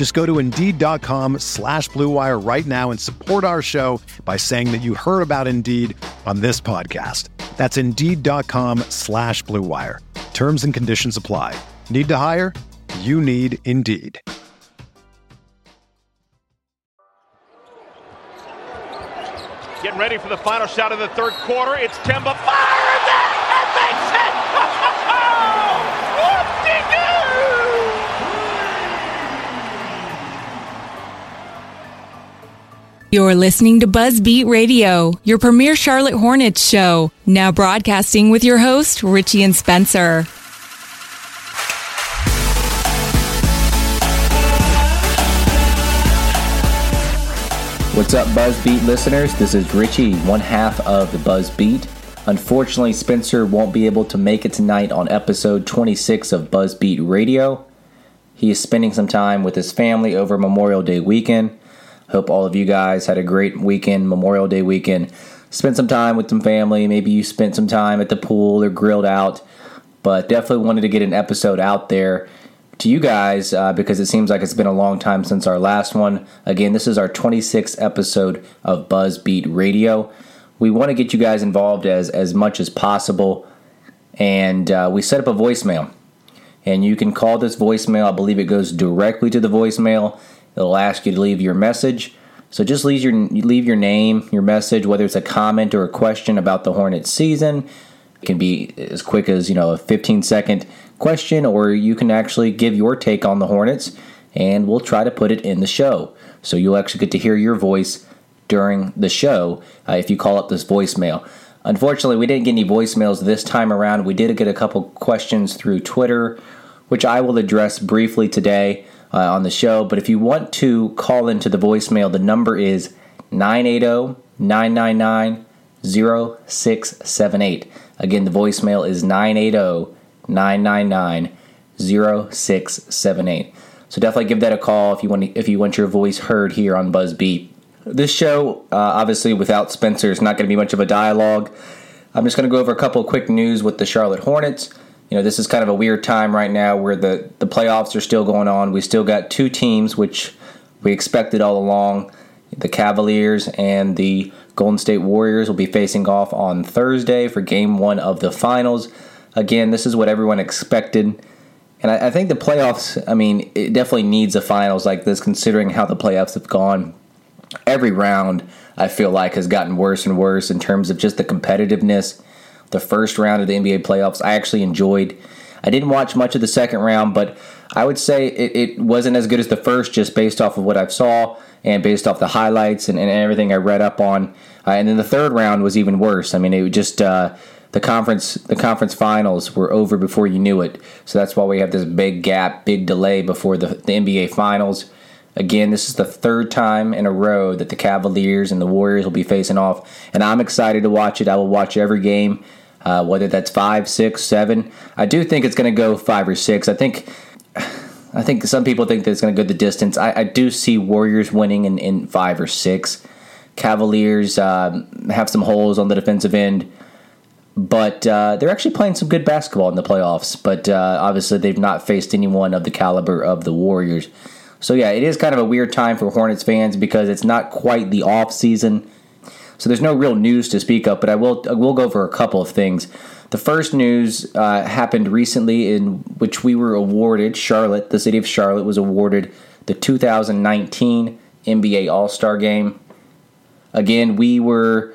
Just go to Indeed.com slash BlueWire right now and support our show by saying that you heard about Indeed on this podcast. That's Indeed.com slash BlueWire. Terms and conditions apply. Need to hire? You need Indeed. Getting ready for the final shot of the third quarter. It's Kemba fires You're listening to Buzzbeat Radio, your premier Charlotte Hornets show. Now broadcasting with your host, Richie and Spencer. What's up, Buzzbeat listeners? This is Richie, one half of the Buzzbeat. Unfortunately, Spencer won't be able to make it tonight on episode 26 of Buzzbeat Radio. He is spending some time with his family over Memorial Day weekend. Hope all of you guys had a great weekend, Memorial Day weekend. Spent some time with some family. Maybe you spent some time at the pool or grilled out, but definitely wanted to get an episode out there to you guys uh, because it seems like it's been a long time since our last one. Again, this is our 26th episode of Buzzbeat Radio. We want to get you guys involved as as much as possible, and uh, we set up a voicemail. And you can call this voicemail. I believe it goes directly to the voicemail. It'll ask you to leave your message. So just leave your leave your name, your message, whether it's a comment or a question about the Hornets season. It can be as quick as you know a 15 second question, or you can actually give your take on the Hornets, and we'll try to put it in the show. So you'll actually get to hear your voice during the show uh, if you call up this voicemail. Unfortunately, we didn't get any voicemails this time around. We did get a couple questions through Twitter, which I will address briefly today uh, on the show. But if you want to call into the voicemail, the number is 980 999 0678. Again, the voicemail is 980 999 0678. So definitely give that a call if you want if you want your voice heard here on Buzzbeat. This show, uh, obviously, without Spencer, is not going to be much of a dialogue. I'm just going to go over a couple quick news with the Charlotte Hornets. You know, this is kind of a weird time right now where the, the playoffs are still going on. We still got two teams, which we expected all along. The Cavaliers and the Golden State Warriors will be facing off on Thursday for game one of the finals. Again, this is what everyone expected. And I, I think the playoffs, I mean, it definitely needs a finals like this, considering how the playoffs have gone. Every round, I feel like, has gotten worse and worse in terms of just the competitiveness. The first round of the NBA playoffs, I actually enjoyed. I didn't watch much of the second round, but I would say it, it wasn't as good as the first, just based off of what I saw and based off the highlights and, and everything I read up on. Uh, and then the third round was even worse. I mean, it just uh, the conference the conference finals were over before you knew it. So that's why we have this big gap, big delay before the, the NBA finals. Again, this is the third time in a row that the Cavaliers and the Warriors will be facing off, and I'm excited to watch it. I will watch every game, uh, whether that's five, six, seven. I do think it's going to go five or six. I think. I think some people think that it's going to go the distance. I, I, do see Warriors winning in, in five or six. Cavaliers um, have some holes on the defensive end but uh, they're actually playing some good basketball in the playoffs. But uh, obviously, they've not faced anyone of the caliber of the Warriors. So yeah, it is kind of a weird time for Hornets fans because it's not quite the off season. So there's no real news to speak of. But I will I will go over a couple of things. The first news uh, happened recently, in which we were awarded. Charlotte, the city of Charlotte, was awarded the 2019 NBA All Star Game. Again, we were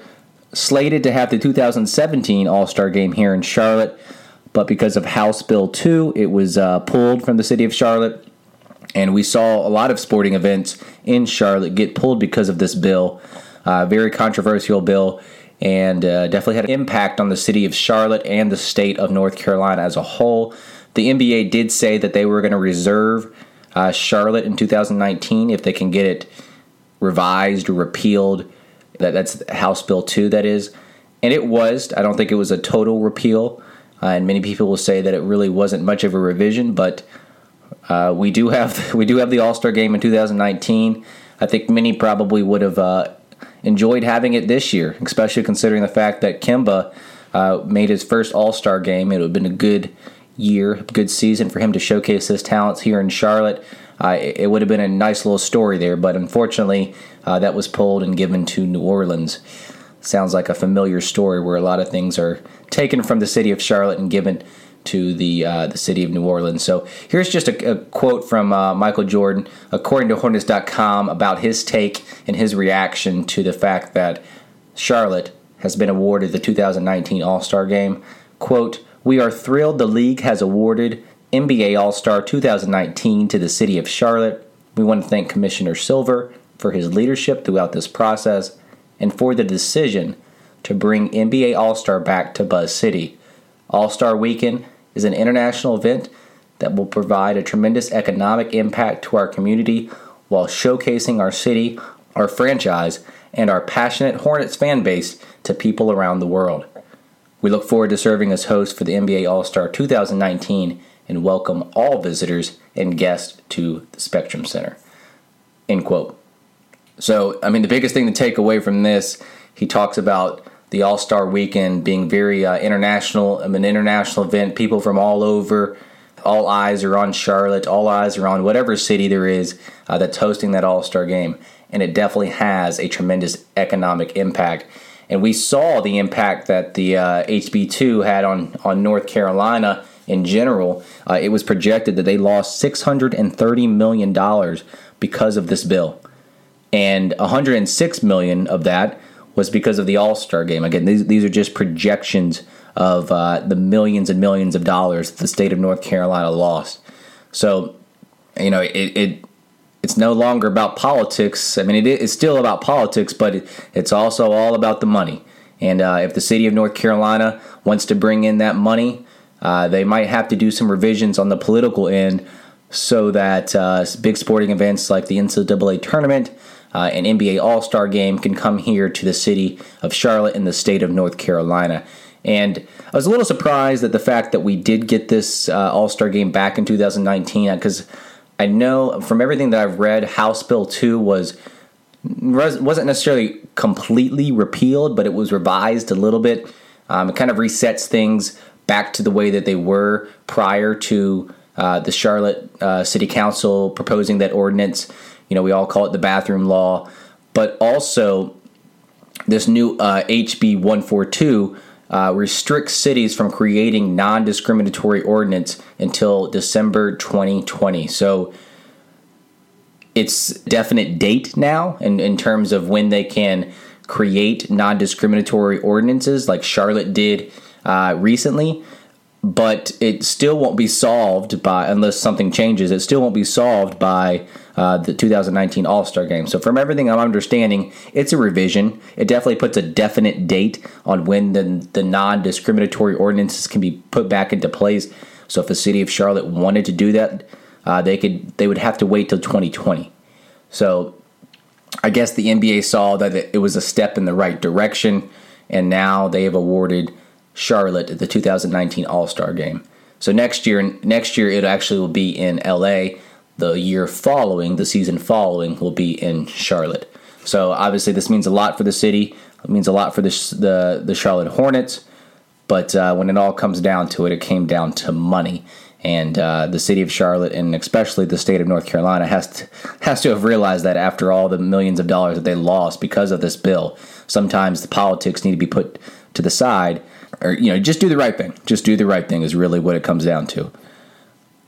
slated to have the 2017 All Star game here in Charlotte, but because of House Bill 2, it was uh, pulled from the city of Charlotte. And we saw a lot of sporting events in Charlotte get pulled because of this bill. Uh, very controversial bill, and uh, definitely had an impact on the city of Charlotte and the state of North Carolina as a whole. The NBA did say that they were going to reserve uh, Charlotte in 2019 if they can get it revised or repealed. That, that's House Bill 2, that is. And it was. I don't think it was a total repeal. Uh, and many people will say that it really wasn't much of a revision, but uh, we do have we do have the All Star game in 2019. I think many probably would have uh, enjoyed having it this year, especially considering the fact that Kemba uh, made his first All Star game. It would have been a good year, good season for him to showcase his talents here in Charlotte. Uh, it would have been a nice little story there, but unfortunately, uh, that was pulled and given to New Orleans. Sounds like a familiar story where a lot of things are taken from the city of Charlotte and given to the uh, the city of New Orleans. So here's just a, a quote from uh, Michael Jordan, according to Hornets.com, about his take and his reaction to the fact that Charlotte has been awarded the 2019 All Star Game. Quote, We are thrilled the league has awarded NBA All Star 2019 to the city of Charlotte. We want to thank Commissioner Silver for his leadership throughout this process and for the decision to bring NBA All Star back to Buzz City. All Star Weekend is an international event that will provide a tremendous economic impact to our community while showcasing our city, our franchise, and our passionate Hornets fan base to people around the world. We look forward to serving as host for the NBA All Star 2019 and welcome all visitors and guests to the Spectrum Center. End quote. So, I mean, the biggest thing to take away from this, he talks about the All Star Weekend being very uh, international, mean, an international event. People from all over, all eyes are on Charlotte. All eyes are on whatever city there is uh, that's hosting that All Star game, and it definitely has a tremendous economic impact. And we saw the impact that the uh, HB2 had on on North Carolina in general. Uh, it was projected that they lost six hundred and thirty million dollars because of this bill and 106 million of that was because of the All Star game. Again, these these are just projections of uh, the millions and millions of dollars that the state of North Carolina lost. So, you know, it, it it's no longer about politics. I mean, it is still about politics, but it, it's also all about the money. And uh, if the city of North Carolina wants to bring in that money, uh, they might have to do some revisions on the political end so that uh, big sporting events like the NCAA tournament uh, an NBA All Star game can come here to the city of Charlotte in the state of North Carolina. And I was a little surprised at the fact that we did get this uh, All Star game back in 2019 because uh, I know from everything that I've read, House Bill 2 was wasn't necessarily completely repealed, but it was revised a little bit. Um, it kind of resets things back to the way that they were prior to uh, the Charlotte uh, City Council proposing that ordinance. You know, we all call it the bathroom law, but also this new uh, HB 142 uh, restricts cities from creating non discriminatory ordinance until December 2020. So it's definite date now in, in terms of when they can create non discriminatory ordinances like Charlotte did uh, recently but it still won't be solved by unless something changes. It still won't be solved by uh, the 2019 All Star Game. So, from everything I'm understanding, it's a revision. It definitely puts a definite date on when the the non discriminatory ordinances can be put back into place. So, if the city of Charlotte wanted to do that, uh, they could they would have to wait till 2020. So, I guess the NBA saw that it was a step in the right direction, and now they have awarded Charlotte the 2019 All Star Game. So next year, next year it actually will be in LA. The year following, the season following, will be in Charlotte. So obviously, this means a lot for the city. It means a lot for the the, the Charlotte Hornets. But uh, when it all comes down to it, it came down to money. And uh, the city of Charlotte, and especially the state of North Carolina, has to, has to have realized that after all the millions of dollars that they lost because of this bill, sometimes the politics need to be put to the side or you know, just do the right thing. Just do the right thing is really what it comes down to.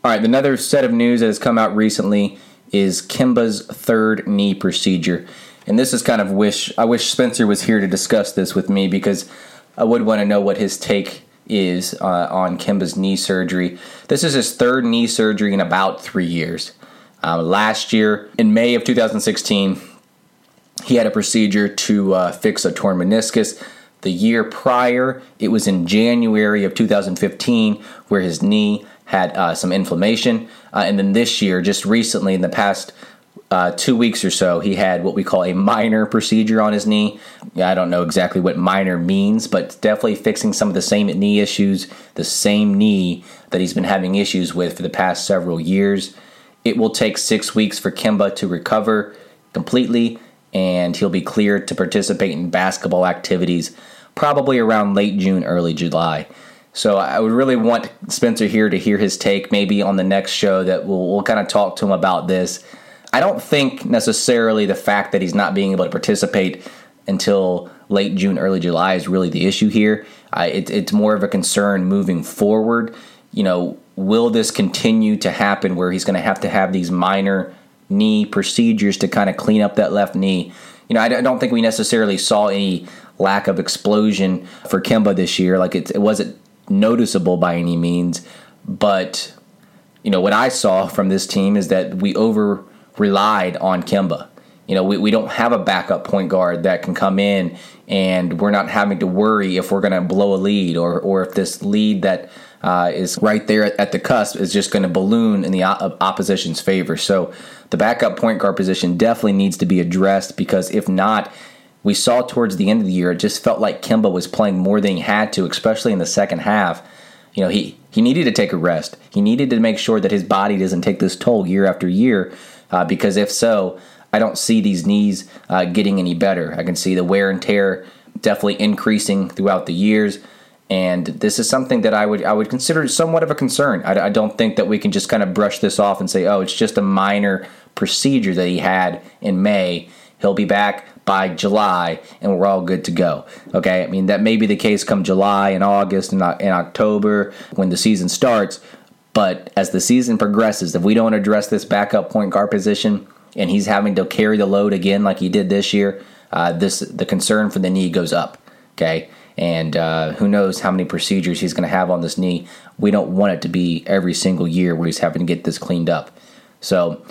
All right, another set of news that has come out recently is Kemba's third knee procedure. and this is kind of wish I wish Spencer was here to discuss this with me because I would want to know what his take is uh, on Kemba's knee surgery. This is his third knee surgery in about three years. Uh, last year, in May of 2016, he had a procedure to uh, fix a torn meniscus. The year prior, it was in January of 2015, where his knee had uh, some inflammation. Uh, and then this year, just recently, in the past uh, two weeks or so, he had what we call a minor procedure on his knee. I don't know exactly what minor means, but definitely fixing some of the same knee issues, the same knee that he's been having issues with for the past several years. It will take six weeks for Kemba to recover completely, and he'll be cleared to participate in basketball activities probably around late June, early July. So I would really want Spencer here to hear his take, maybe on the next show that we'll, we'll kind of talk to him about this. I don't think necessarily the fact that he's not being able to participate until late June, early July is really the issue here. Uh, it, it's more of a concern moving forward. You know, will this continue to happen where he's going to have to have these minor knee procedures to kind of clean up that left knee? You know, I don't think we necessarily saw any lack of explosion for Kemba this year. Like it, it wasn't noticeable by any means, but you know what I saw from this team is that we over relied on Kemba. You know, we, we don't have a backup point guard that can come in and we're not having to worry if we're going to blow a lead or, or if this lead that uh, is right there at the cusp is just going to balloon in the opposition's favor. So the backup point guard position definitely needs to be addressed because if not, we saw towards the end of the year, it just felt like Kemba was playing more than he had to, especially in the second half. You know, he, he needed to take a rest. He needed to make sure that his body doesn't take this toll year after year uh, because if so, I don't see these knees uh, getting any better. I can see the wear and tear definitely increasing throughout the years, and this is something that I would I would consider somewhat of a concern. I, I don't think that we can just kind of brush this off and say, oh, it's just a minor procedure that he had in May. He'll be back by July and we're all good to go. Okay, I mean that may be the case come July and August and, and October when the season starts, but as the season progresses, if we don't address this backup point guard position and he's having to carry the load again like he did this year, uh, this the concern for the knee goes up. Okay, and uh, who knows how many procedures he's going to have on this knee. We don't want it to be every single year where he's having to get this cleaned up. So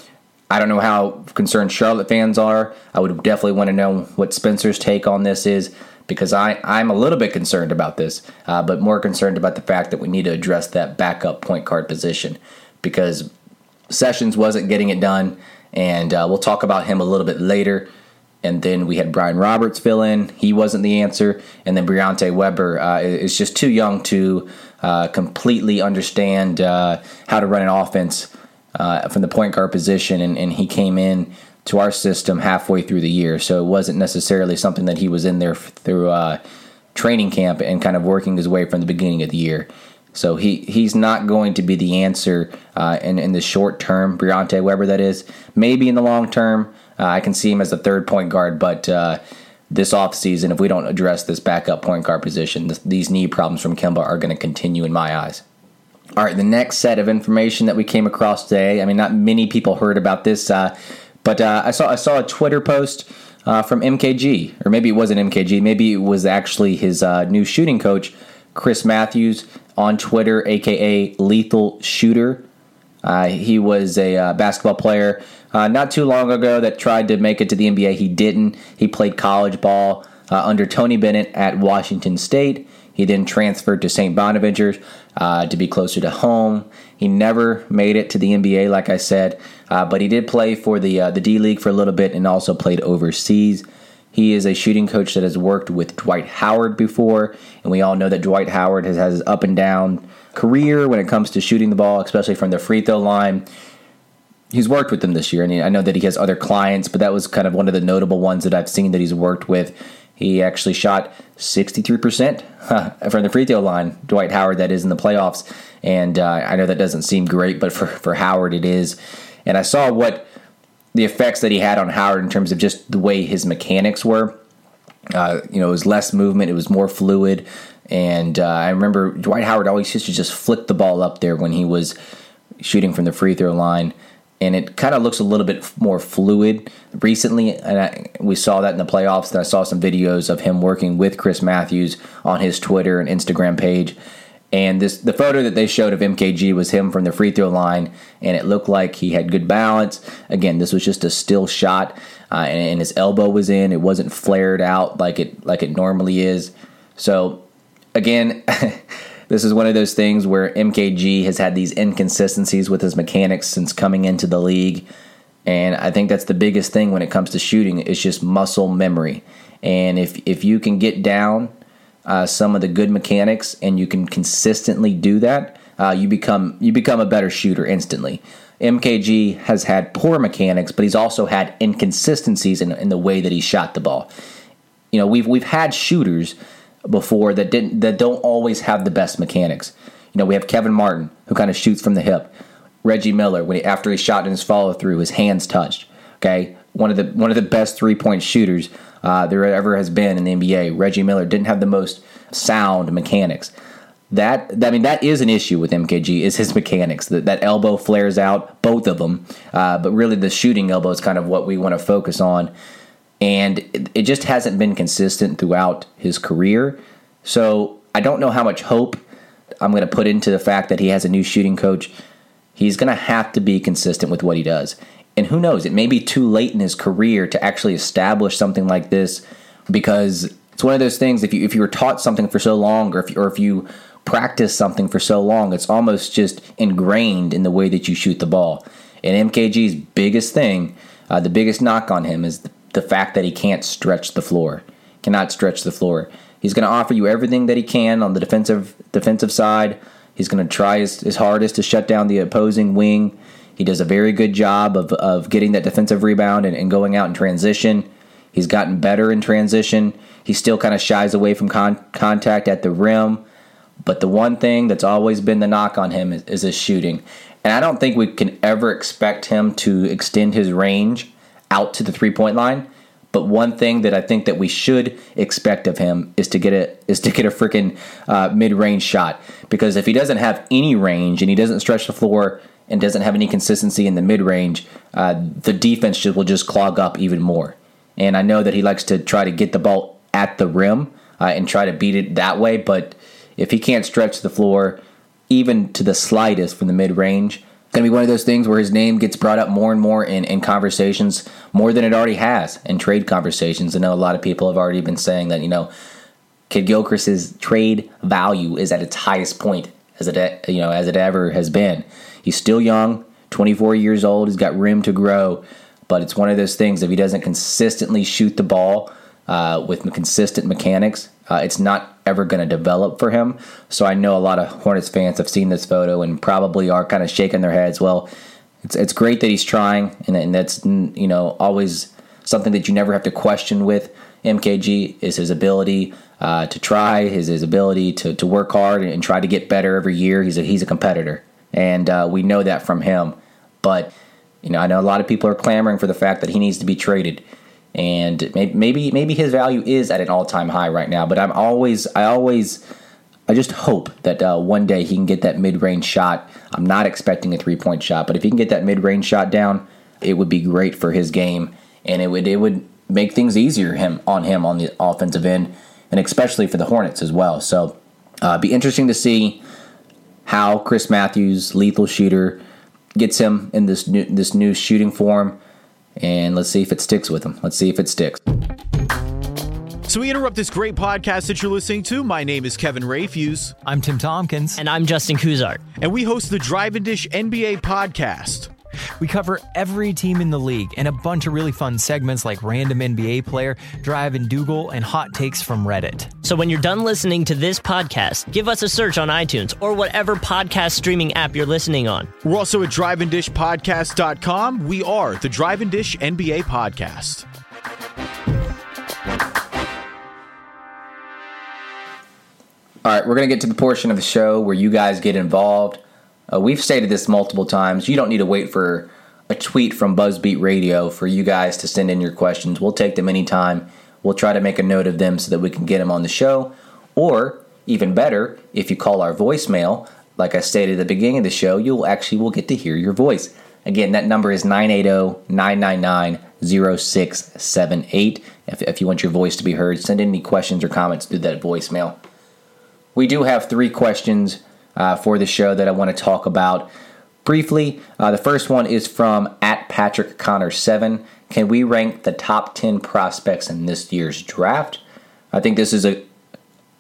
I don't know how concerned Charlotte fans are. I would definitely want to know what Spencer's take on this is because I, I'm a little bit concerned about this, uh, but more concerned about the fact that we need to address that backup point guard position because Sessions wasn't getting it done, and uh, we'll talk about him a little bit later. And then we had Brian Roberts fill in; he wasn't the answer. And then Briante Weber uh, is just too young to uh, completely understand uh, how to run an offense uh, from the point guard position, and, and he came in to our system halfway through the year. So it wasn't necessarily something that he was in there through uh, training camp and kind of working his way from the beginning of the year. So he, he's not going to be the answer uh, in, in the short term, Briante Weber, that is. Maybe in the long term, uh, I can see him as a third point guard, but uh, this offseason, if we don't address this backup point guard position, these knee problems from Kemba are going to continue in my eyes. All right, the next set of information that we came across today, I mean, not many people heard about this. Uh, but uh, I saw I saw a Twitter post uh, from MKG, or maybe it wasn't MKG, maybe it was actually his uh, new shooting coach, Chris Matthews, on Twitter, aka Lethal Shooter. Uh, he was a uh, basketball player not too long ago that tried to make it to the NBA. He didn't. He played college ball under Tony Bennett at Washington State. He then transferred to St. Bonaventure to be closer to home. He never made it to the NBA, like I said, uh, but he did play for the uh, the D League for a little bit and also played overseas. He is a shooting coach that has worked with Dwight Howard before, and we all know that Dwight Howard has had his up and down career when it comes to shooting the ball, especially from the free throw line. He's worked with them this year, and I know that he has other clients, but that was kind of one of the notable ones that I've seen that he's worked with. He actually shot 63% from the free throw line, Dwight Howard, that is, in the playoffs. And uh, I know that doesn't seem great, but for, for Howard, it is. And I saw what the effects that he had on Howard in terms of just the way his mechanics were. Uh, you know, it was less movement, it was more fluid. And uh, I remember Dwight Howard always used to just flick the ball up there when he was shooting from the free throw line. And it kind of looks a little bit more fluid recently. And I, we saw that in the playoffs. And I saw some videos of him working with Chris Matthews on his Twitter and Instagram page. And this the photo that they showed of MKG was him from the free throw line, and it looked like he had good balance. Again, this was just a still shot, uh, and, and his elbow was in. It wasn't flared out like it like it normally is. So, again. this is one of those things where MKG has had these inconsistencies with his mechanics since coming into the league. And I think that's the biggest thing when it comes to shooting is just muscle memory. And if if you can get down uh, some of the good mechanics and you can consistently do that, uh, you become you become a better shooter instantly. MKG has had poor mechanics, but he's also had inconsistencies in, in the way that he shot the ball. You know, we've we've had shooters before that didn't that don't always have the best mechanics. You know, we have Kevin Martin who kind of shoots from the hip. Reggie Miller, when he, after he shot in his follow through, his hands touched. Okay, one of the one of the best three point shooters uh, there ever has been in the NBA. Reggie Miller didn't have the most sound mechanics. That, I mean, that is an issue with MKG is his mechanics. That that elbow flares out, both of them. Uh, but really, the shooting elbow is kind of what we want to focus on and it, just hasn't been consistent throughout his career. So I don't know how much hope I'm going to put into the fact that he has a new shooting coach. He's going to have to be consistent with what he does. And who knows, it may be too late in his career to actually establish something like this because it's one of those things if you if you were taught something for so long or if or if you practice something for so long, it's almost just ingrained in the way that you shoot the ball. And MKG's biggest thing, uh, the biggest knock on him is the fact that he can't stretch the floor, cannot stretch the floor. He's going to offer you everything that he can on the defensive defensive side. He's going to try his, his hardest to shut down the opposing wing. He does a very good job of, of getting that defensive rebound and, and going out in transition. He's gotten better in transition. He still kind of shies away from con- contact at the rim. But the one thing that's always been the knock on him is, is his shooting. And I don't think we can ever expect him to extend his range out to the three point line. But one thing that I think that we should expect of him is to get a is to get a freaking uh, mid range shot because if he doesn't have any range and he doesn't stretch the floor and doesn't have any consistency in the mid range, uh, the defense will just clog up even more. And I know that he likes to try to get the ball at the rim uh, and try to beat it that way. But if he can't stretch the floor even to the slightest from the mid range, going to be one of those things where his name gets brought up more and more in, in conversations, more than it already has in trade conversations. I know a lot of people have already been saying that, you know, Kidd-Gilchrist's trade value is at its highest point as it you know as it ever has been. He's still young, 24 years old. He's got room to grow, but it's one of those things. If he doesn't consistently shoot the ball uh, with consistent mechanics, uh, it's not ever going to develop for him. So I know a lot of Hornets fans have seen this photo and probably are kind of shaking their heads. Well, it's it's great that he's trying, and, and that's you know always something that you never have to question with MKG is his ability uh, to try, his his ability to to work hard and, try to get better every year. He's a he's a competitor, and uh, we know that from him. But you know, I know a lot of people are clamoring for the fact that he needs to be traded and maybe maybe his value is at an all time high right now. But I'm always I always I just hope that uh, one day he can get that mid range shot. I'm not expecting a three point shot, but if he can get that mid range shot down, it would be great for his game, and it would it would make things easier him on him on the offensive end, and especially for the Hornets as well. So, uh, be interesting to see how Chris Matthews, lethal shooter, gets him in this new this new shooting form and let's see if it sticks with them. Let's see if it sticks. So we interrupt this great podcast that you're listening to. My name is Kevin Rayfuse. I'm Tim Tompkins. And I'm Justin Kuzart. And we host the Drive and Dish NBA podcast. We cover every team in the league and a bunch of really fun segments like Random NBA Player, Drive and Dougal, and Hot Takes from Reddit. So when you're done listening to this podcast, give us a search on iTunes or whatever podcast streaming app you're listening on. We're also at driveanddishpodcast.com. We are the Drive and Dish NBA podcast. All right, we're going to get to the portion of the show where you guys get involved. Uh, we've stated this multiple times. You don't need to wait for a tweet from Buzzbeat Radio for you guys to send in your questions. We'll take them anytime. We'll try to make a note of them so that we can get them on the show. Or, even better, if you call our voicemail, like I stated at the beginning of the show, you'll actually will get to hear your voice. Again, that number is 980 999 0678. If you want your voice to be heard, send in any questions or comments through that voicemail. We do have three questions uh, for the show that I want to talk about briefly. Uh, the first one is from at Patrick Connor 7. Can we rank the top 10 prospects in this year's draft? I think this is a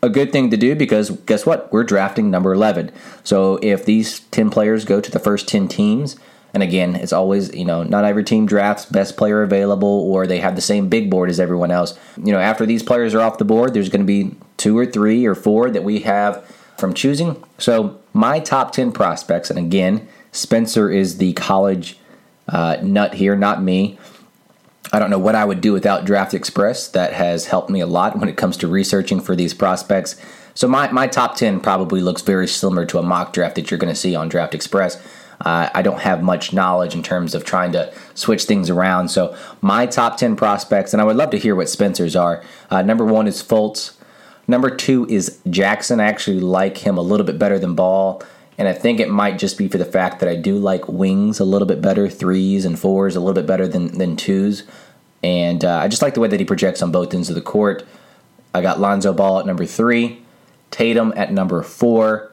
a good thing to do because guess what? We're drafting number 11. So if these 10 players go to the first 10 teams, and again, it's always, you know, not every team drafts best player available or they have the same big board as everyone else. You know, after these players are off the board, there's going to be two or three or four that we have from choosing. So my top 10 prospects, and again, Spencer is the college uh, nut here, not me. I don't know what I would do without Draft Express. That has helped me a lot when it comes to researching for these prospects. So my, my top 10 probably looks very similar to a mock draft that you're going to see on Draft Express. Uh, I don't have much knowledge in terms of trying to switch things around. So my top 10 prospects, and I would love to hear what Spencer's are. Uh, number one is Fultz. Number two is Jackson. I actually like him a little bit better than Ball. And I think it might just be for the fact that I do like wings a little bit better, threes and fours a little bit better than, than twos. And uh, I just like the way that he projects on both ends of the court. I got Lonzo Ball at number three, Tatum at number four,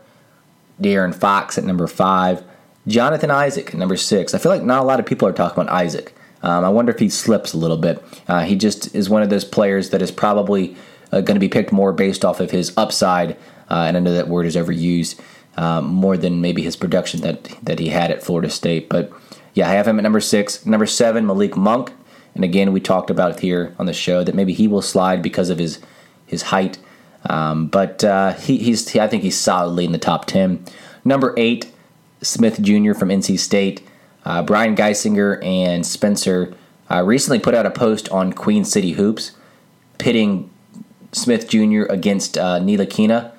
De'Aaron Fox at number five, Jonathan Isaac at number six. I feel like not a lot of people are talking about Isaac. Um, I wonder if he slips a little bit. Uh, he just is one of those players that is probably uh, going to be picked more based off of his upside, uh, and I know that word is overused um, more than maybe his production that that he had at Florida State. But yeah, I have him at number six. Number seven, Malik Monk, and again we talked about here on the show that maybe he will slide because of his his height. Um, but uh, he, he's he, I think he's solidly in the top ten. Number eight, Smith Jr. from NC State. Uh, Brian Geisinger and Spencer uh, recently put out a post on Queen City Hoops pitting Smith Jr. against uh, Ntilikina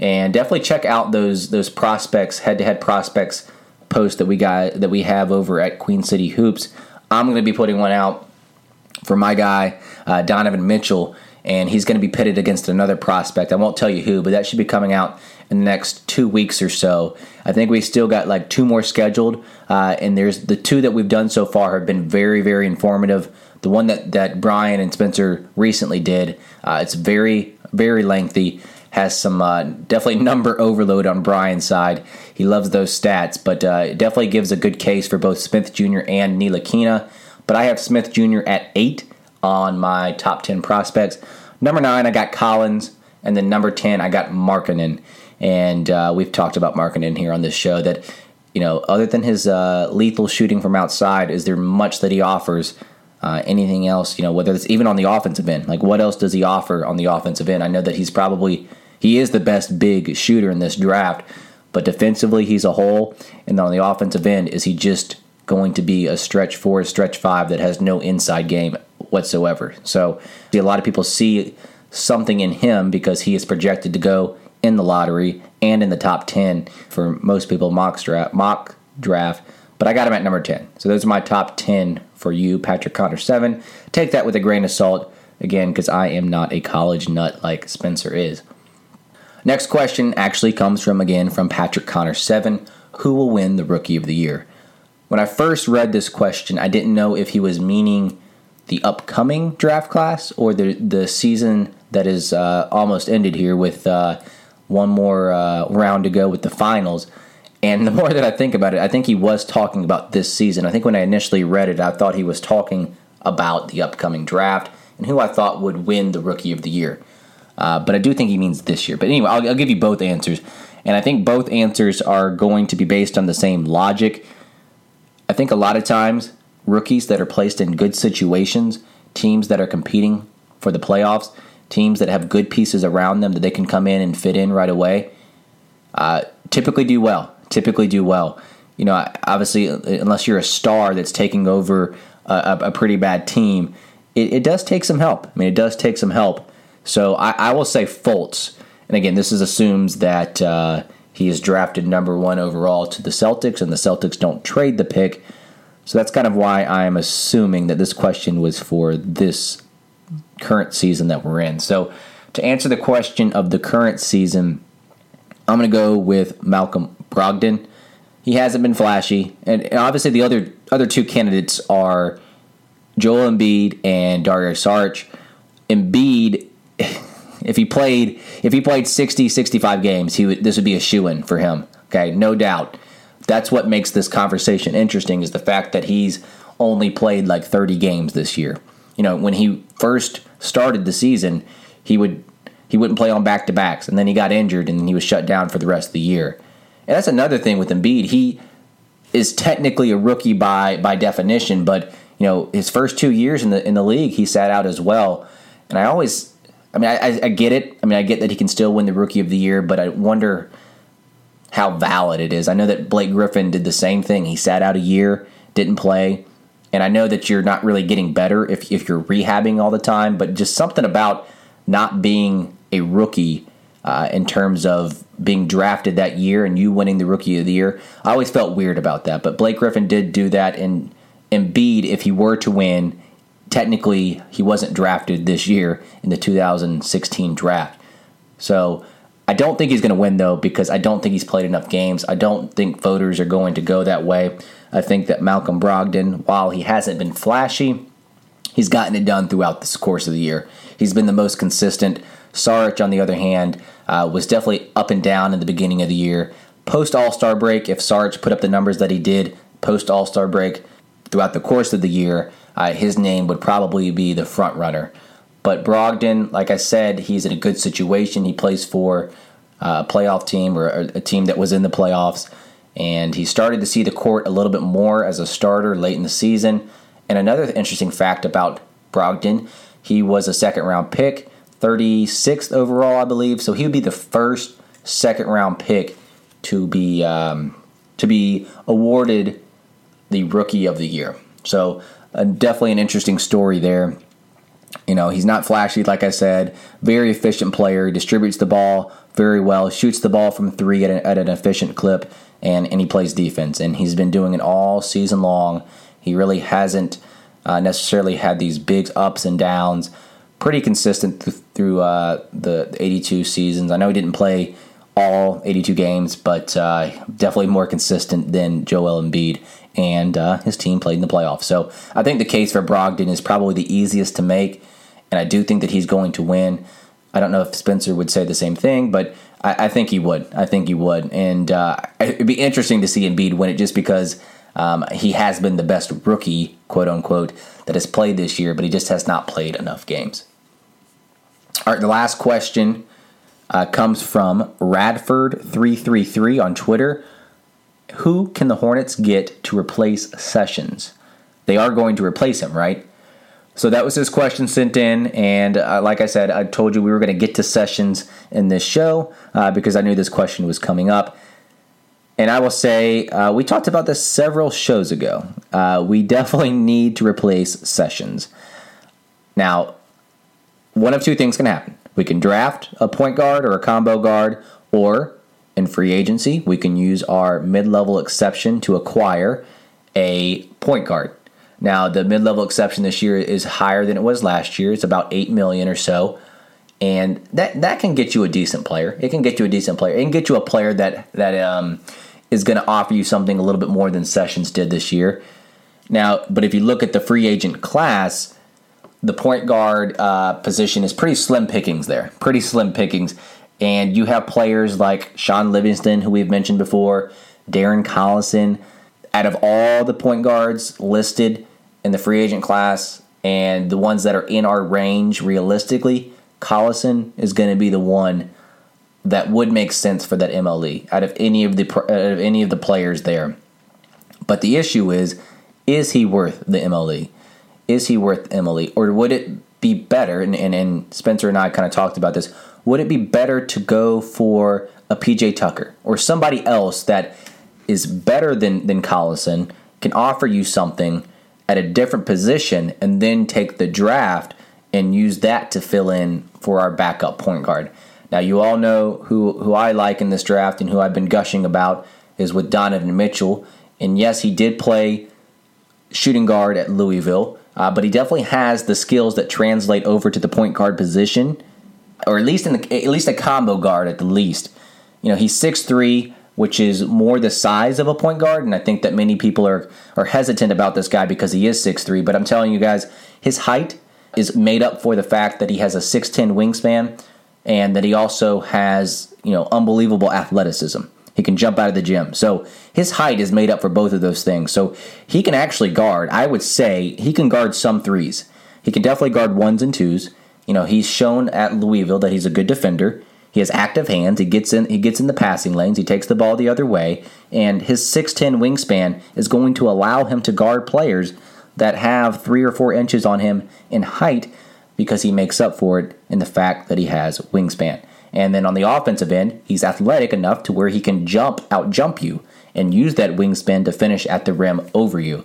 and definitely check out those those prospects head to head prospects post that we got that we have over at Queen City Hoops. I'm going to be putting one out for my guy uh, Donovan Mitchell, and he's going to be pitted against another prospect. I won't tell you who, but that should be coming out in the next two weeks or so. I think we still got like two more scheduled, uh, and there's the two that we've done so far have been very very informative. The one that that Brian and Spencer recently did, uh, it's very very lengthy has some uh, definitely number overload on Brian's side. He loves those stats, but uh, it definitely gives a good case for both Smith Jr. and Ntilikina. But I have Smith Jr. at eight on my top 10 prospects. Number nine, I got Collins. And then number 10, I got Markkanen. And uh, we've talked about Markkanen here on this show that, you know, other than his uh, lethal shooting from outside, is there much that he offers? Uh, anything else, you know, whether it's even on the offensive end, like what else does he offer on the offensive end? I know that he's probably he is the best big shooter in this draft, but defensively he's a hole. And on the offensive end, is he just going to be a stretch four, stretch five that has no inside game whatsoever? So a lot of people see something in him because he is projected to go in the lottery and in the top 10 for most people mock draft, mock draft. But I got him at number 10. So those are my top 10 for you, Patrick Connor 7. Take that with a grain of salt, again, because I am not a college nut like Spencer is. Next question actually comes from again from Patrick Connor 7. Who will win the Rookie of the Year? When I first read this question, I didn't know if he was meaning the upcoming draft class or the the season that is uh, almost ended here with uh, one more uh, round to go with the finals. And the more that I think about it, I think he was talking about this season. I think when I initially read it, I thought he was talking about the upcoming draft and who I thought would win the Rookie of the Year. Uh, but I do think he means this year. But anyway, I'll, I'll give you both answers. And I think both answers are going to be based on the same logic. I think a lot of times, rookies that are placed in good situations, teams that are competing for the playoffs, teams that have good pieces around them that they can come in and fit in right away, uh, typically do well. Typically do well. You know, obviously, unless you're a star that's taking over a, a pretty bad team, it, it, does take some help. I mean, it does take some help. So I, I will say Fultz. And again, this is assumes that uh, he is drafted number one overall to the Celtics, and the Celtics don't trade the pick. So that's kind of why I'm assuming that this question was for this current season that we're in. So to answer the question of the current season, I'm going to go with Malcolm Brogdon. he hasn't been flashy, and, obviously the other other two candidates are Joel Embiid and Dario Saric. Embiid, if he played if he played 60, 65 games, he would this would be a shoe in for him. Okay, no doubt. That's what makes this conversation interesting is the fact that he's only played like 30 games this year. You know, when he first started the season, he would he wouldn't play on back to backs, and then he got injured, and he was shut down for the rest of the year. And that's another thing with Embiid. He is technically a rookie by by definition, but you know his first two years in the in the league, he sat out as well. And I always, I mean, I, I get it. I mean, I get that he can still win the Rookie of the Year, but I wonder how valid it is. I know that Blake Griffin did the same thing. He sat out a year, didn't play, and I know that you're not really getting better if if you're rehabbing all the time. But just something about not being a rookie uh, in terms of being drafted that year and you winning the Rookie of the Year. I always felt weird about that, but Blake Griffin did do that, and Embiid, if he were to win, technically he wasn't drafted this year in the 2016 draft. So I don't think he's going to win though because I don't think he's played enough games. I don't think voters are going to go that way. I think that Malcolm Brogdon, while he hasn't been flashy, he's gotten it done throughout this course of the year. He's been the most consistent. Saric, on the other hand, uh, was definitely up and down in the beginning of the year. Post All Star break, if Saric put up the numbers that he did post All Star break throughout the course of the year, uh, his name would probably be the front runner. But Brogdon, like I said, he's in a good situation. He plays for a playoff team or a team that was in the playoffs. And he started to see the court a little bit more as a starter late in the season. And another interesting fact about Brogdon, he was a second round pick, 36th overall, I believe. So he would be the first second round pick to be um, to be awarded the Rookie of the Year. So uh, definitely an interesting story there. You know, he's not flashy, like I said. Very efficient player. He Distributes the ball very well. Shoots the ball from three at, a, at an efficient clip, and, and he plays defense. And he's been doing it all season long. He really hasn't uh, necessarily had these big ups and downs. Pretty consistent th- through uh, the 82 seasons. I know he didn't play all 82 games, but uh, definitely more consistent than Joel Embiid and uh, his team played in the playoffs. So I think the case for Brogdon is probably the easiest to make, and I do think that he's going to win. I don't know if Spencer would say the same thing, but I, I think he would. I think he would, and uh, it'd be interesting to see Embiid win it just because um, he has been the best rookie, quote unquote, that has played this year, but he just has not played enough games. All right, the last question uh, comes from Radford333 on Twitter who can the Hornets get to replace Sessions? They are going to replace him, right? So that was his question sent in, and uh, like I said, I told you we were going to get to Sessions in this show uh, because I knew this question was coming up. And I will say, uh, we talked about this several shows ago. Uh, we definitely need to replace Sessions. Now, one of two things can happen. We can draft a point guard or a combo guard, or in free agency, we can use our mid level exception to acquire a point guard. Now, the mid level exception this year is higher than it was last year. It's about 8 million or so. And that, that can get you a decent player. It can get you a decent player. It can get you a player that, that um, is going to offer you something a little bit more than Sessions did this year. Now, but if you look at the free agent class, the point guard uh, position is pretty slim pickings there. Pretty slim pickings. And you have players like Shaun Livingston, who we've mentioned before, Darren Collison. Out of all the point guards listed in the free agent class and the ones that are in our range realistically, Collison is going to be the one that would make sense for that MLE out of any of the out of any of the players there. But the issue is, is he worth the MLE? Is he worth MLE? or would it be better? And, and, and Spencer and I kind of talked about this would it be better to go for a PJ Tucker or somebody else that is better than than Collison, can offer you something at a different position, and then take the draft and use that to fill in for our backup point guard? Now, you all know who who I like in this draft and who I've been gushing about is with Donovan Mitchell. And yes, he did play shooting guard at Louisville, uh, but he definitely has the skills that translate over to the point guard position or at least in the, at least a combo guard at the least. You know, he's 6'3", which is more the size of a point guard. And I think that many people are, are hesitant about this guy because he is 6'3. But I'm telling you guys, his height is made up for the fact that he has a 6'10 wingspan and that he also has, you know, unbelievable athleticism. He can jump out of the gym. So his height is made up for both of those things. So he can actually guard. I would say he can guard some threes. He can definitely guard ones and twos. You know, he's shown at Louisville that he's a good defender. He has active hands. He gets in he gets in the passing lanes. He takes the ball the other way, and his 6'10 wingspan is going to allow him to guard players that have 3 or 4 inches on him in height because he makes up for it in the fact that he has wingspan. And then on the offensive end, he's athletic enough to where he can jump, out jump you, and use that wingspan to finish at the rim over you.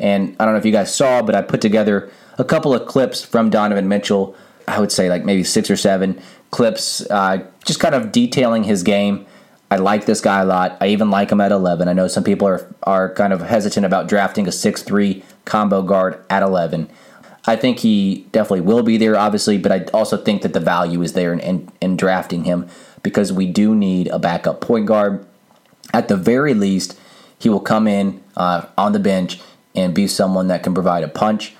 And I don't know if you guys saw, but I put together a couple of clips from Donovan Mitchell. I would say like maybe six or seven clips, uh, just kind of detailing his game. I like this guy a lot. I even like him at 11. I know some people are are kind of hesitant about drafting a 6'3 combo guard at 11. I think he definitely will be there, obviously, but I also think that the value is there in, in, in drafting him because we do need a backup point guard. At the very least, he will come in uh, on the bench and be someone that can provide a punch.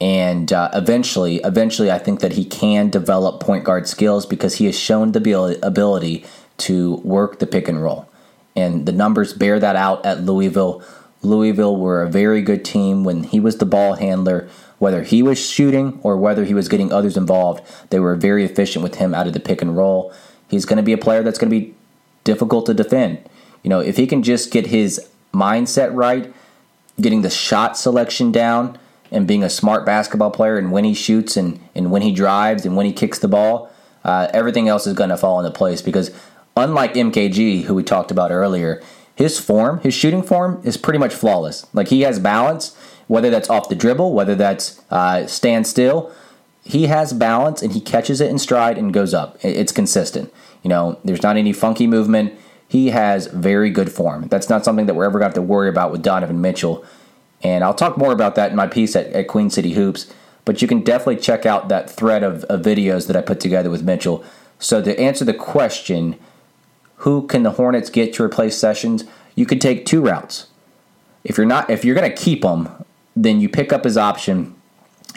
And uh, eventually, eventually, I think that he can develop point guard skills because he has shown the ability to work the pick and roll. And the numbers bear that out at Louisville. Louisville were a very good team when he was the ball handler whether he was shooting or whether he was getting others involved, they were very efficient with him out of the pick and roll. He's going to be a player that's going to be difficult to defend. You know, if he can just get his mindset right, getting the shot selection down, and being a smart basketball player, and when he shoots and, and when he drives and when he kicks the ball, uh, everything else is going to fall into place because unlike MKG, who we talked about earlier, his form, his shooting form is pretty much flawless. Like he has balance whether that's off the dribble, whether that's uh, stand still. He has balance and he catches it in stride and goes up. It's consistent. You know, there's not any funky movement. He has very good form. That's not something that we're ever going to have to worry about with Donovan Mitchell. And I'll talk more about that in my piece at, at Queen City Hoops. But you can definitely check out that thread of, of videos that I put together with Mitchell. So to answer the question, who can the Hornets get to replace Sessions? You could take two routes. If you're not, if you're going to keep them, then you pick up his option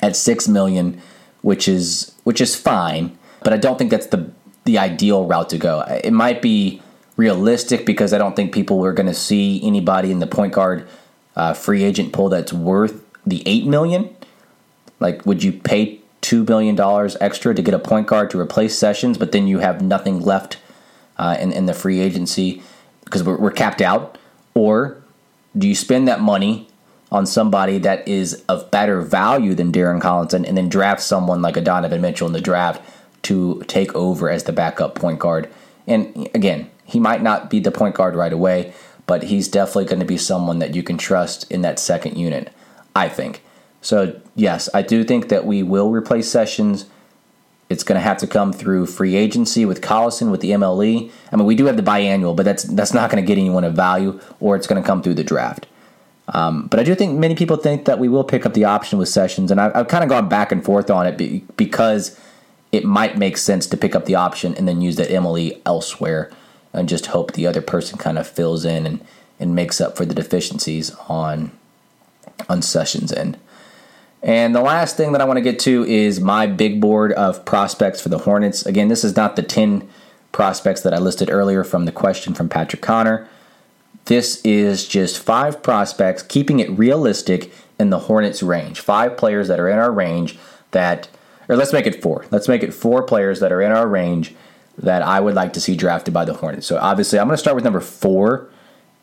at six million, which is which is fine, but I don't think that's the the ideal route to go. It might be realistic because I don't think people are going to see anybody in the point guard uh, free agent pool that's worth the eight million. Like, would you pay two million dollars extra to get a point guard to replace Sessions, but then you have nothing left uh, in in the free agency because we're, we're capped out, or do you spend that money on somebody that is of better value than Darren Collison and then draft someone like a Donovan Mitchell in the draft to take over as the backup point guard. And again, he might not be the point guard right away, but he's definitely going to be someone that you can trust in that second unit, I think. So, yes, I do think that we will replace Sessions. It's going to have to come through free agency with Collison, with the MLE. I mean, we do have the biannual, but that's that's not going to get anyone of value, or it's going to come through the draft. Um, but I do think many people think that we will pick up the option with Sessions, and I've, I've kind of gone back and forth on it be, because it might make sense to pick up the option and then use that MLE elsewhere and just hope the other person kind of fills in and, and makes up for the deficiencies on on Sessions end. And the last thing that I want to get to is my big board of prospects for the Hornets. Again, this is not the 10 prospects that I listed earlier from the question from Patrick Connor. This is just five prospects, keeping it realistic in the Hornets range. Five players that are in our range that, or let's make it four. Let's make it four players that are in our range that I would like to see drafted by the Hornets. So obviously, I'm going to start with number four.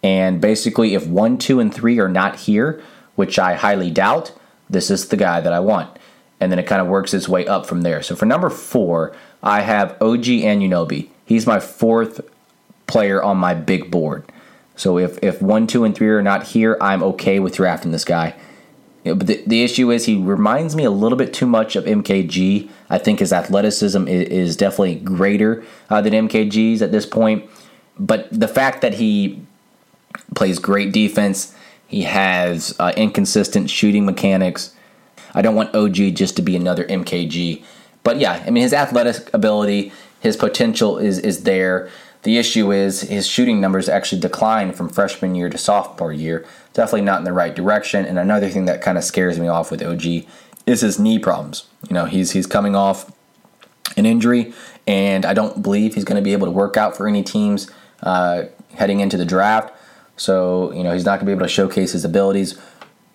And basically, if one, two, and three are not here, which I highly doubt, this is the guy that I want. And then it kind of works its way up from there. So for number four, I have OG Anunoby. He's my fourth player on my big board. So if, if one, two, and three are not here, I'm okay with drafting this guy. You know, but the, the issue is he reminds me a little bit too much of MKG. I think his athleticism is, is definitely greater uh, than MKG's at this point. But the fact that he plays great defense, he has uh, inconsistent shooting mechanics. I don't want OG just to be another MKG. But yeah, I mean his athletic ability, his potential is is there. The issue is his shooting numbers actually declined from freshman year to sophomore year. Definitely not in the right direction. And another thing that kind of scares me off with OG is his knee problems. You know, he's he's coming off an injury, and I don't believe he's going to be able to work out for any teams uh, heading into the draft. So you know, he's not going to be able to showcase his abilities.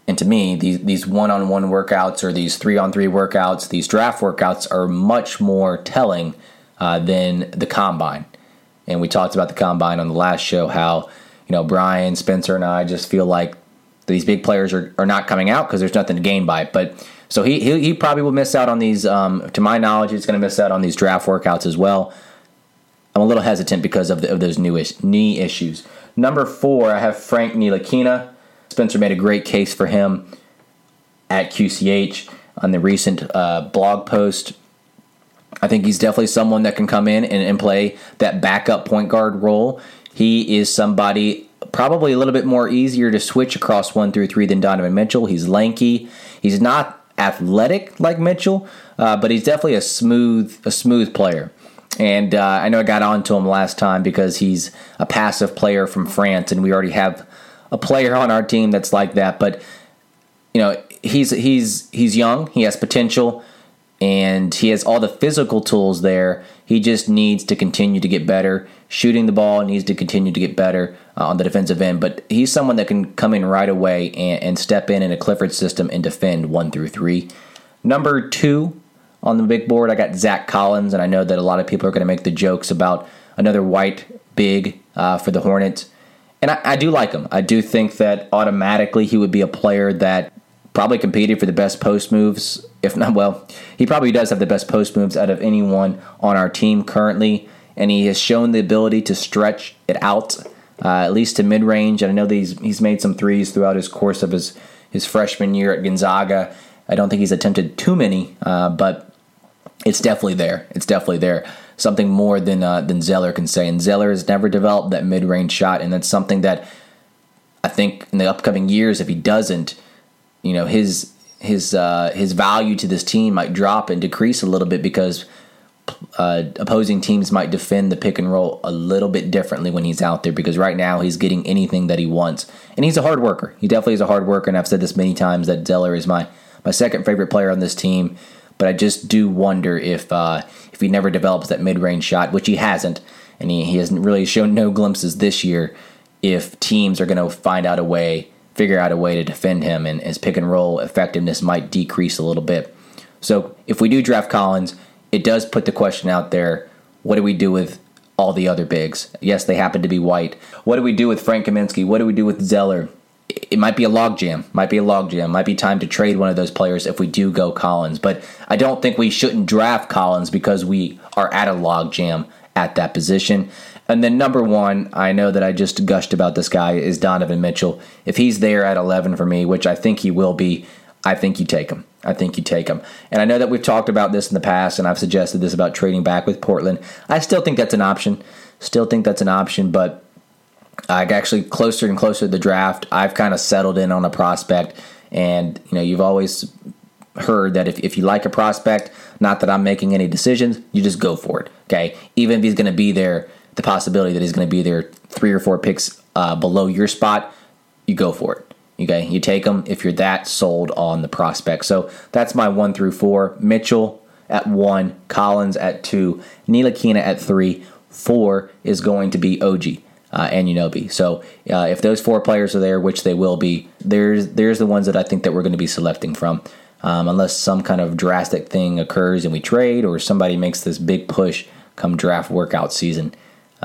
And to me, these these one on one workouts or these three on three workouts, these draft workouts are much more telling uh, than the combine. And we talked about the combine on the last show, how, you know, Brian, Spencer, and I just feel like these big players are, are not coming out because there's nothing to gain by it. But so he, he, he probably will miss out on these, um, to my knowledge, he's going to miss out on these draft workouts as well. I'm a little hesitant because of, the, of those new knee issues. Number four, I have Frank Ntilikina. Spencer made a great case for him at QCH on the recent uh, blog post I think he's definitely someone that can come in and, and play that backup point guard role. He is somebody probably a little bit more easier to switch across one through three than Donovan Mitchell. He's lanky. He's not athletic like Mitchell, uh, but he's definitely a smooth a smooth player. And uh, I know I got onto him last time because he's a passive player from France, and we already have a player on our team that's like that. But you know, he's he's he's young. He has potential and he has all the physical tools there. He just needs to continue to get better. Shooting the ball needs to continue to get better uh, on the defensive end, but he's someone that can come in right away and, and step in in a Clifford system and defend one through three. Number two on the big board, I got Zach Collins, and I know that a lot of people are going to make the jokes about another white big uh, for the Hornets. And I, I do like him. I do think that automatically he would be a player that probably competed for the best post moves. If not, well, he probably does have the best post moves out of anyone on our team currently, and he has shown the ability to stretch it out uh, at least to mid range. And I know that he's, he's made some threes throughout his course of his his freshman year at Gonzaga. I don't think he's attempted too many, uh, but it's definitely there. It's definitely there. Something more than uh, than Zeller can say. And Zeller has never developed that mid range shot, and that's something that I think in the upcoming years, if he doesn't, you know his his uh, his value to this team might drop and decrease a little bit because uh, opposing teams might defend the pick and roll a little bit differently when he's out there because right now he's getting anything that he wants and he's a hard worker. He definitely is a hard worker, and I've said this many times that Zeller is my my second favorite player on this team. But I just do wonder if uh, if he never develops that mid range shot, which he hasn't, and he, he hasn't really shown no glimpses this year. If teams are going to find out a way figure out a way to defend him, and his pick and roll effectiveness might decrease a little bit. So if we do draft Collins, it does put the question out there what do we do with all the other bigs? Yes, they happen to be white. What do we do with Frank Kaminsky? What do we do with Zeller? It might be a logjam. Might be a logjam. Might be time to trade one of those players if we do go Collins. But I don't think we shouldn't draft Collins because we are at a logjam at that position. And then number one, I know that I just gushed about this guy is Donovan Mitchell. If he's there at 11 for me, which I think he will be, I think you take him. I think you take him. And I know that we've talked about this in the past, and I've suggested this about trading back with Portland. I still think that's an option. Still think that's an option, but I actually closer and closer to the draft, I've kind of settled in on a prospect. And you know, you've always heard that if, if you like a prospect, not that I'm making any decisions, you just go for it. Okay, even if he's going to be there the possibility that he's going to be there three or four picks uh, below your spot, you go for it. Okay, you take them if you're that sold on the prospect. So that's my one through four. Mitchell at one, Collins at two, Ntilikina at three. Four is going to be OG uh, Anunoby. So uh, if those four players are there, which they will be, there's there's the ones that I think that we're going to be selecting from. Um, unless some kind of drastic thing occurs and we trade, or somebody makes this big push come draft workout season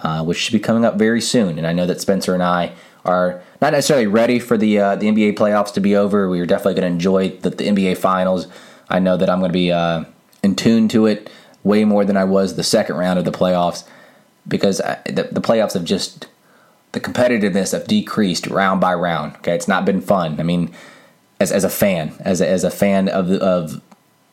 uh, which should be coming up very soon. And I know that Spencer and I are not necessarily ready for the uh, the NBA playoffs to be over. We are definitely going to enjoy the, the, NBA finals. I know that I'm going to be uh, in tune to it way more than I was the second round of the playoffs because I, the, the playoffs have just the competitiveness have decreased round by round. Okay, it's not been fun. I mean, as as a fan, as a, as a fan of of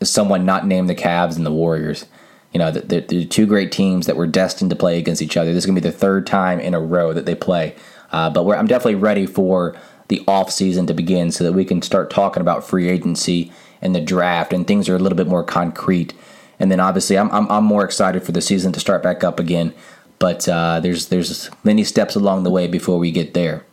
someone not named the Cavs and the Warriors you know, the, two great teams that were destined to play against each other. This is going to be the third time in a row that they play. Uh, but I'm definitely ready for the off season to begin so that we can start talking about free agency and the draft and things are a little bit more concrete. And then obviously, I'm, I'm, I'm more excited for the season to start back up again. but uh, there's there's many steps along the way before we get there.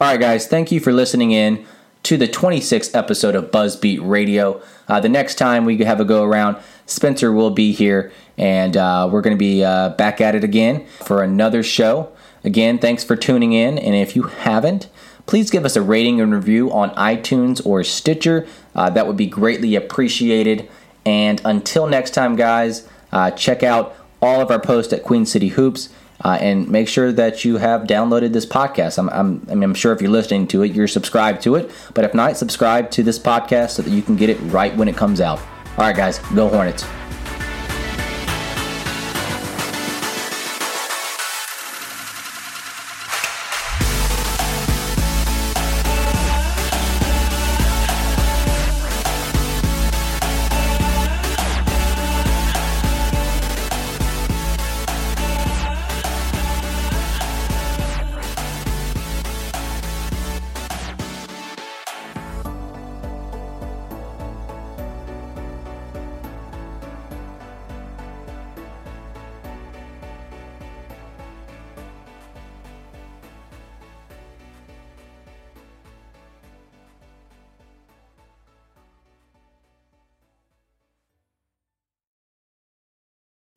All right, guys, thank you for listening in to the 26th episode of Buzzbeat Radio. Uh, the next time we have a go around, Spencer will be here, and uh, we're going to be uh, back at it again for another show. Again, thanks for tuning in, and if you haven't, please give us a rating and review on iTunes or Stitcher. Uh, that would be greatly appreciated. And until next time, guys, uh, check out all of our posts at Queen City Hoops. Uh, and make sure that you have downloaded this podcast. I'm, I'm, I mean, I'm sure if you're listening to it, you're subscribed to it. But if not, subscribe to this podcast so that you can get it right when it comes out. All right, guys, go Hornets.